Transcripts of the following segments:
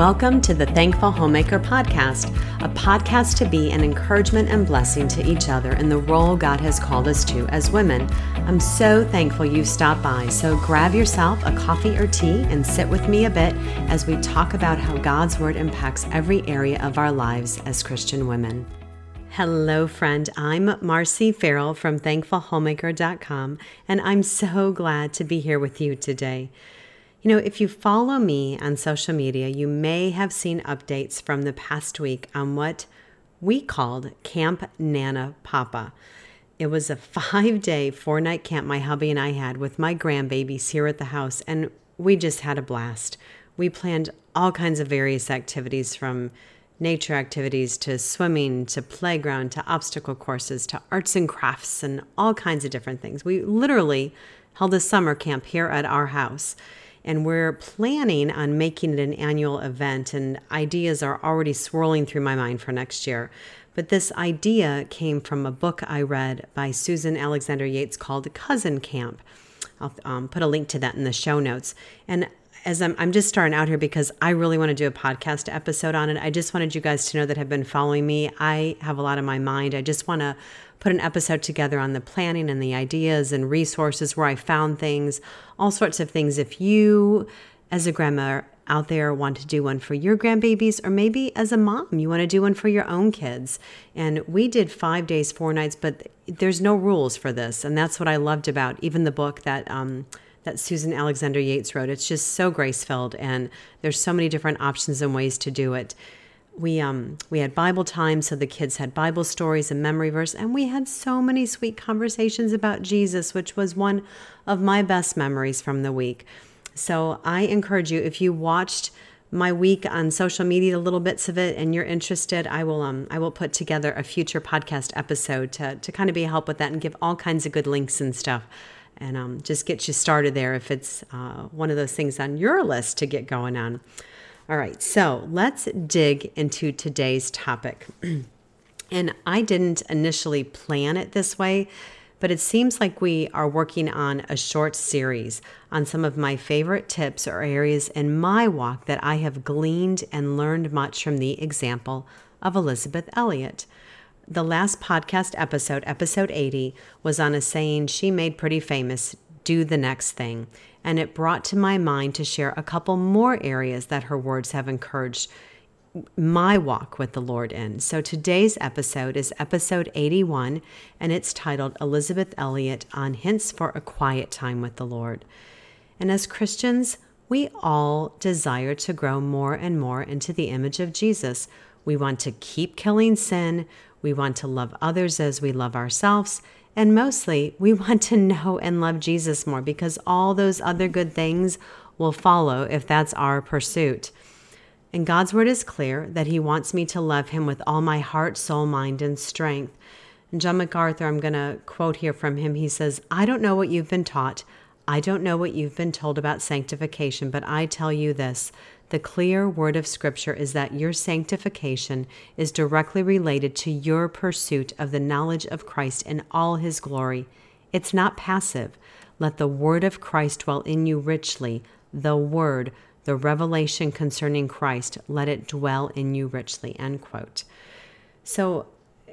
Welcome to the Thankful Homemaker Podcast, a podcast to be an encouragement and blessing to each other in the role God has called us to as women. I'm so thankful you stopped by, so grab yourself a coffee or tea and sit with me a bit as we talk about how God's Word impacts every area of our lives as Christian women. Hello, friend. I'm Marcy Farrell from thankfulhomemaker.com, and I'm so glad to be here with you today. You know, if you follow me on social media, you may have seen updates from the past week on what we called Camp Nana Papa. It was a five day, four night camp my hubby and I had with my grandbabies here at the house, and we just had a blast. We planned all kinds of various activities from nature activities to swimming to playground to obstacle courses to arts and crafts and all kinds of different things. We literally held a summer camp here at our house and we're planning on making it an annual event and ideas are already swirling through my mind for next year but this idea came from a book i read by susan alexander yates called cousin camp i'll um, put a link to that in the show notes and as I'm, I'm just starting out here because I really want to do a podcast episode on it. I just wanted you guys to know that have been following me. I have a lot in my mind. I just want to put an episode together on the planning and the ideas and resources where I found things, all sorts of things. If you, as a grandma out there, want to do one for your grandbabies, or maybe as a mom, you want to do one for your own kids. And we did five days, four nights, but there's no rules for this. And that's what I loved about even the book that, um, that Susan Alexander Yates wrote. It's just so grace filled, and there's so many different options and ways to do it we um we had bible time so the kids had bible stories and memory verse and we had so many sweet conversations about jesus which was one of my best memories from the week. So i encourage you if you watched my week on social media little bits of it and you're interested i will um i will put together a future podcast episode to to kind of be a help with that and give all kinds of good links and stuff. And um, just get you started there if it's uh, one of those things on your list to get going on all right, so let's dig into today's topic. and I didn't initially plan it this way, but it seems like we are working on a short series on some of my favorite tips or areas in my walk that I have gleaned and learned much from the example of Elisabeth Elliot. The last podcast episode, episode 80, was on a saying she made pretty famous do the next thing and it brought to my mind to share a couple more areas that her words have encouraged my walk with the Lord in. So today's episode is episode 81, and it's titled Elisabeth Elliot on Hints for a Quiet Time with the Lord. And as Christians, we all desire to grow more and more into the image of Jesus. We want to keep killing sin. We want to love others as we love ourselves. And mostly, we want to know and love Jesus more because all those other good things will follow if that's our pursuit. And God's word is clear that He wants me to love Him with all my heart, soul, mind, and strength. And John MacArthur, I'm going to quote here from him. He says, I don't know what you've been taught. I don't know what you've been told about sanctification, but I tell you this the clear word of Scripture is that your sanctification is directly related to your pursuit of the knowledge of Christ in all his glory. It's not passive. Let the word of Christ dwell in you richly. The word, the revelation concerning Christ, let it dwell in you richly. End quote. So,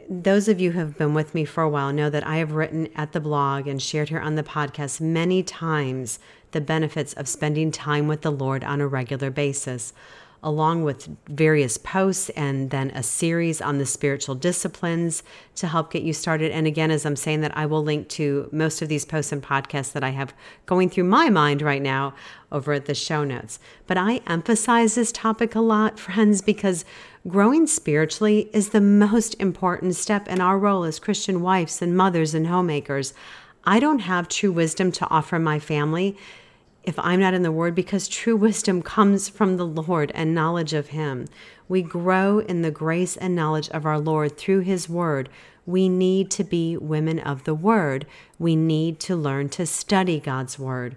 those of you who have been with me for a while know that I have written at the blog and shared here on the podcast many times the benefits of spending time with the Lord on a regular basis, along with various posts and then a series on the spiritual disciplines to help get you started. And again, as I'm saying that, I will link to most of these posts and podcasts that I have going through my mind right now over at the show notes. But I emphasize this topic a lot, friends, because growing spiritually is the most important step in our role as Christian wives and mothers and homemakers. I don't have true wisdom to offer my family if I'm not in the Word because true wisdom comes from the Lord and knowledge of Him. We grow in the grace and knowledge of our Lord through His Word. We need to be women of the Word. We need to learn to study God's Word.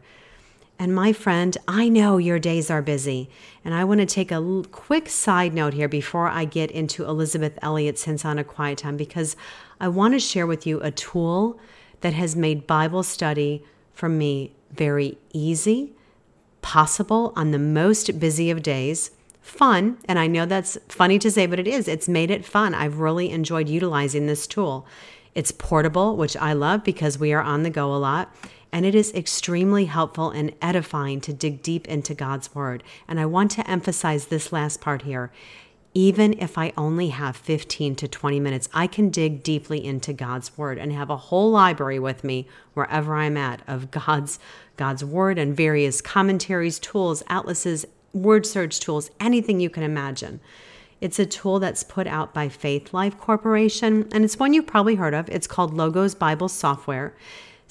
And my friend, I know your days are busy. And I want to take a quick side note here before I get into Elisabeth Elliot's Hints on a Quiet Time because I want to share with you a tool that has made Bible study for me very easy, possible on the most busy of days, fun. And I know that's funny to say, but it is. It's made it fun. I've really enjoyed utilizing this tool. It's portable, which I love because we are on the go a lot. And it is extremely helpful and edifying to dig deep into God's Word. And I want to emphasize this last part here. Even if I only have 15 to 20 minutes, I can dig deeply into God's Word and have a whole library with me wherever I'm at of God's God's Word and various commentaries, tools, atlases, word search tools, anything you can imagine. It's a tool that's put out by Faithlife Corporation, and it's one you've probably heard of. It's called Logos Bible Software.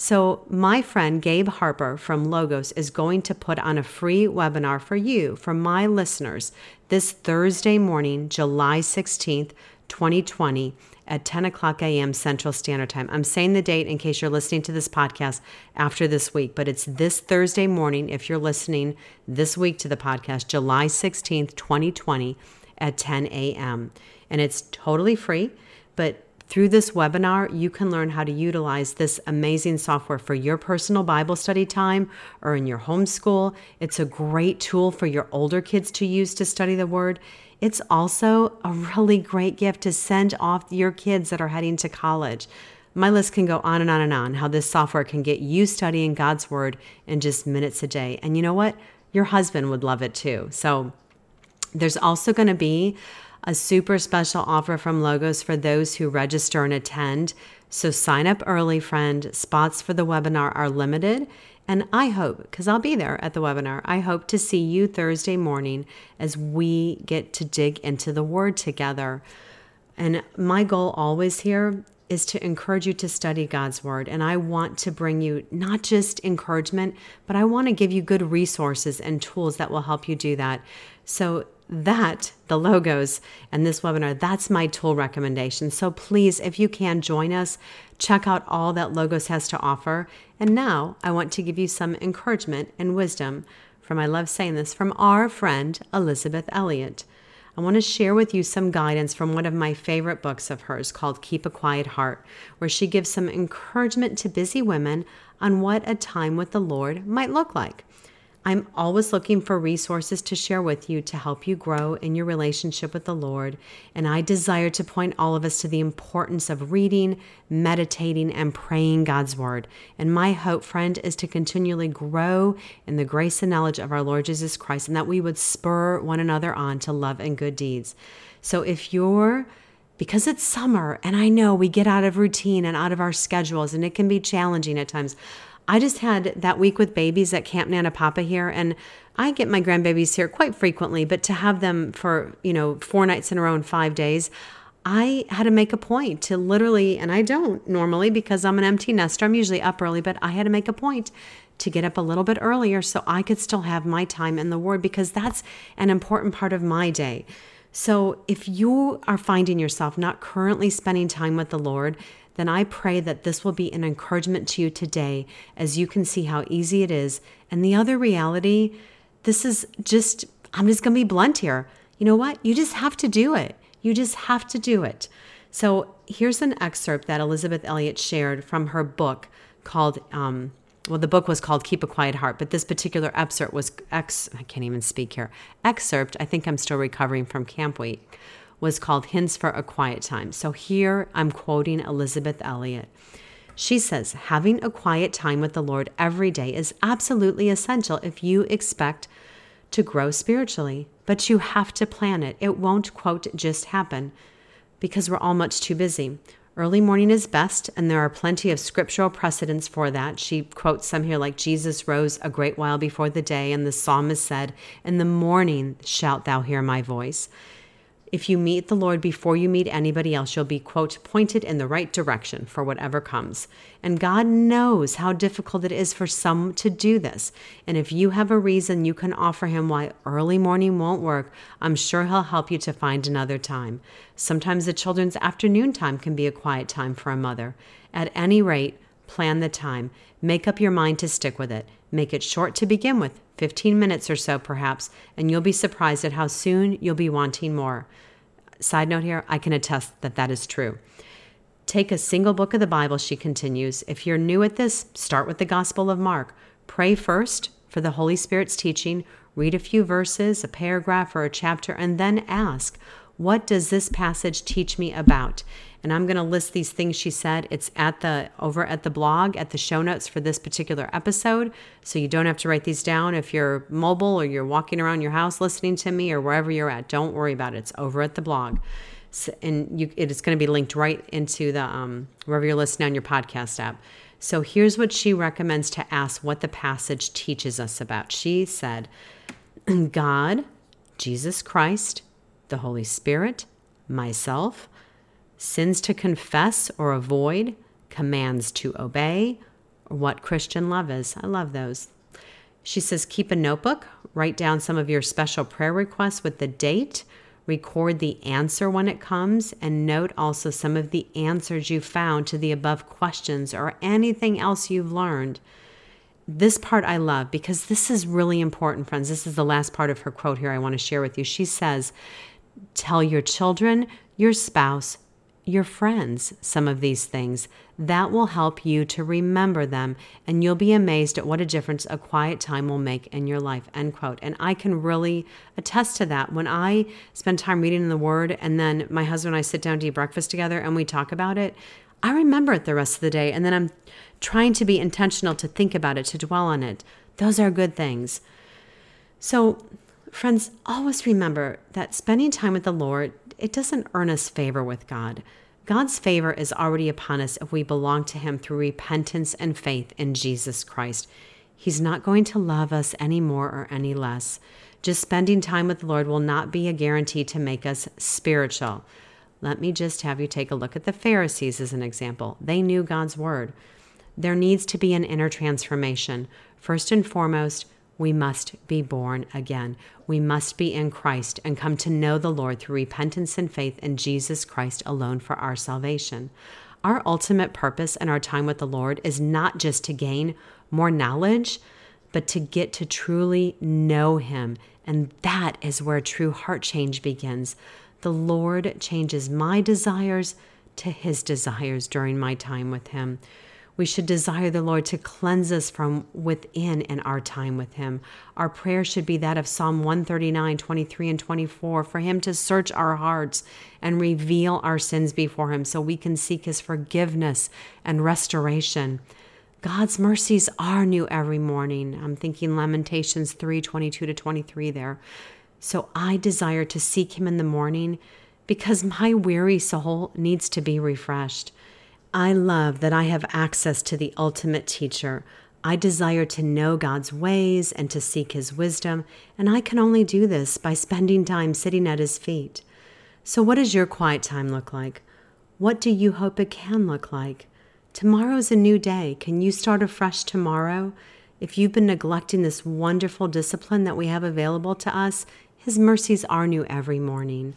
So, my friend Gabe Harper from Logos is going to put on a free webinar for you, for my listeners, this Thursday morning, July 16th, 2020, at 10 o'clock a.m. Central Standard Time. I'm saying the date in case you're listening to this podcast after this week, but it's this Thursday morning if you're listening this week to the podcast, July 16th, 2020, at 10 a.m. And it's totally free, but through this webinar, you can learn how to utilize this amazing software for your personal Bible study time or in your homeschool. It's a great tool for your older kids to use to study the Word. It's also a really great gift to send off your kids that are heading to college. My list can go on and on and on how this software can get you studying God's Word in just minutes a day. And you know what? Your husband would love it too. So there's also going to be a super special offer from Logos for those who register and attend. So sign up early, friend. Spots for the webinar are limited. And I hope, because I'll be there at the webinar, I hope to see you Thursday morning as we get to dig into the Word together. And my goal always here is to encourage you to study God's Word. And I want to bring you not just encouragement, but I want to give you good resources and tools that will help you do that. So that, the logos and this webinar, that's my tool recommendation. So please, if you can join us, check out all that Logos has to offer. And now I want to give you some encouragement and wisdom from, I love saying this, from our friend Elisabeth Elliot. I want to share with you some guidance from one of my favorite books of hers called Keep a Quiet Heart, where she gives some encouragement to busy women on what a time with the Lord might look like. I'm always looking for resources to share with you to help you grow in your relationship with the Lord. And I desire to point all of us to the importance of reading, meditating, and praying God's Word. And my hope, friend, is to continually grow in the grace and knowledge of our Lord Jesus Christ and that we would spur one another on to love and good deeds. So if you're because it's summer and I know we get out of routine and out of our schedules and it can be challenging at times. I just had that week with babies at Camp Nana Papa here, and I get my grandbabies here quite frequently, but to have them for, you know, four nights in a row in five days, I had to make a point to literally, and I don't normally because I'm an empty nester, I'm usually up early, but I had to make a point to get up a little bit earlier so I could still have my time in the Word because that's an important part of my day. So if you are finding yourself not currently spending time with the Lord, then I pray that this will be an encouragement to you today as you can see how easy it is. And the other reality, this is just, I'm just going to be blunt here. You know what? You just have to do it. You just have to do it. So here's an excerpt that Elisabeth Elliot shared from her book called, um, well, the book was called Keep a Quiet Heart, but this particular excerpt was ex, I can't even speak here. Excerpt, I think I'm still recovering from camp week was called Hints for a Quiet Time. So here I'm quoting Elisabeth Elliot. She says, having a quiet time with the Lord every day is absolutely essential if you expect to grow spiritually, but you have to plan it. It won't, quote, just happen because we're all much too busy. Early morning is best, and there are plenty of scriptural precedents for that. She quotes some here like Jesus rose a great while before the day, and the psalmist said, In the morning shalt thou hear my voice. If you meet the Lord before you meet anybody else, you'll be, quote, pointed in the right direction for whatever comes. And God knows how difficult it is for some to do this. And if you have a reason you can offer Him why early morning won't work, I'm sure He'll help you to find another time. Sometimes the children's afternoon time can be a quiet time for a mother. At any rate, plan the time. Make up your mind to stick with it. Make it short to begin with, 15 minutes or so perhaps, and you'll be surprised at how soon you'll be wanting more. Side note here, I can attest that that is true. Take a single book of the Bible, she continues. If you're new at this, start with the Gospel of Mark. Pray first for the Holy Spirit's teaching, read a few verses, a paragraph, or a chapter, and then ask, What does this passage teach me about? And I'm going to list these things she said. It's at the over at the blog at the show notes for this particular episode. So you don't have to write these down if you're mobile or you're walking around your house listening to me or wherever you're at. Don't worry about it. It's over at the blog. So, and you, it is going to be linked right into the um, wherever you're listening on your podcast app. So here's what she recommends to ask what the passage teaches us about. She said, God, Jesus Christ, the Holy Spirit, myself, sins to confess or avoid, commands to obey, or what Christian love is. I love those. She says, keep a notebook, write down some of your special prayer requests with the date, record the answer when it comes, and note also some of the answers you found to the above questions or anything else you've learned. This part I love because this is really important, friends. This is the last part of her quote here I want to share with you. She says, Tell your children, your spouse, your friends some of these things. That will help you to remember them, and you'll be amazed at what a difference a quiet time will make in your life. End quote. And I can really attest to that. When I spend time reading in the Word, and then my husband and I sit down to eat breakfast together and we talk about it, I remember it the rest of the day. And then I'm trying to be intentional to think about it, to dwell on it. Those are good things. So, friends, always remember that spending time with the Lord, it doesn't earn us favor with God. God's favor is already upon us if we belong to Him through repentance and faith in Jesus Christ. He's not going to love us any more or any less. Just spending time with the Lord will not be a guarantee to make us spiritual. Let me just have you take a look at the Pharisees as an example. They knew God's word. There needs to be an inner transformation. First and foremost, we must be born again. We must be in Christ and come to know the Lord through repentance and faith in Jesus Christ alone for our salvation. Our ultimate purpose in our time with the Lord is not just to gain more knowledge, but to get to truly know Him. And that is where true heart change begins. The Lord changes my desires to His desires during my time with Him. We should desire the Lord to cleanse us from within in our time with Him. Our prayer should be that of Psalm 139, 23, and 24 for Him to search our hearts and reveal our sins before Him so we can seek His forgiveness and restoration. God's mercies are new every morning. I'm thinking Lamentations 3 22 to 23 there. So I desire to seek Him in the morning because my weary soul needs to be refreshed. I love that I have access to the ultimate teacher. I desire to know God's ways and to seek His wisdom, and I can only do this by spending time sitting at His feet. So, what does your quiet time look like? What do you hope it can look like? Tomorrow's a new day. Can you start afresh tomorrow? If you've been neglecting this wonderful discipline that we have available to us, His mercies are new every morning.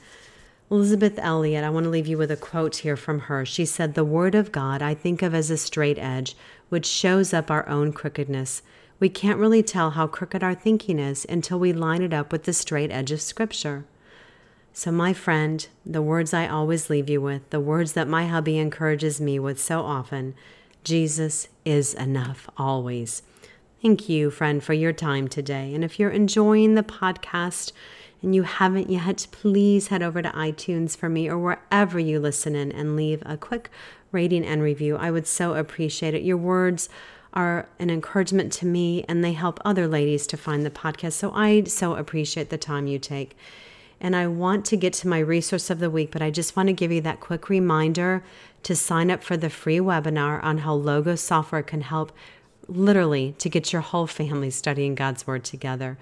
Elisabeth Elliot, I want to leave you with a quote here from her. She said, The Word of God I think of as a straight edge, which shows up our own crookedness. We can't really tell how crooked our thinking is until we line it up with the straight edge of Scripture. So, my friend, the words I always leave you with, the words that my hubby encourages me with so often Jesus is enough always. Thank you, friend, for your time today. And if you're enjoying the podcast, and you haven't yet, please head over to iTunes for me or wherever you listen in and leave a quick rating and review. I would so appreciate it. Your words are an encouragement to me and they help other ladies to find the podcast. So I so appreciate the time you take. And I want to get to my resource of the week, but I just want to give you that quick reminder to sign up for the free webinar on how Logo software can help literally to get your whole family studying God's Word together.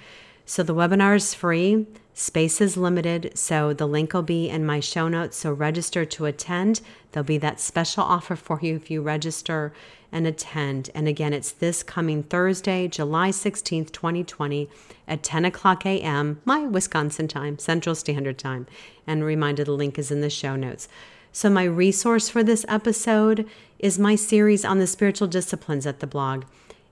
So the webinar is free. Space is limited, so the link will be in my show notes. So register to attend. There'll be that special offer for you if you register and attend. And again, it's this coming Thursday, July 16th, 2020, at 10 o'clock a.m., my Wisconsin time, Central Standard Time. And reminder the link is in the show notes. So, my resource for this episode is my series on the spiritual disciplines at the blog.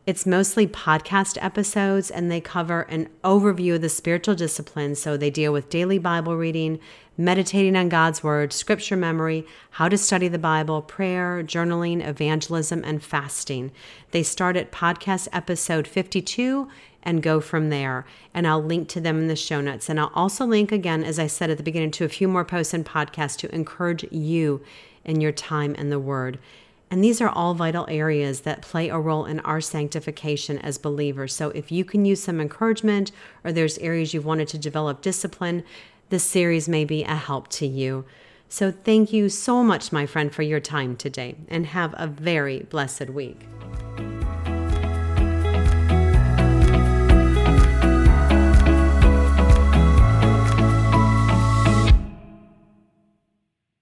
It's mostly podcast episodes and they cover an overview of the spiritual disciplines. So they deal with daily Bible reading, meditating on God's Word, scripture memory, how to study the Bible, prayer, journaling, evangelism, and fasting. They start at podcast episode 52 and go from there. And I'll link to them in the show notes. And I'll also link again, as I said at the beginning, to a few more posts and podcasts to encourage you in your time in the Word. And these are all vital areas that play a role in our sanctification as believers. So if you can use some encouragement or there's areas you've wanted to develop discipline, this series may be a help to you. So thank you so much, my friend, for your time today and have a very blessed week.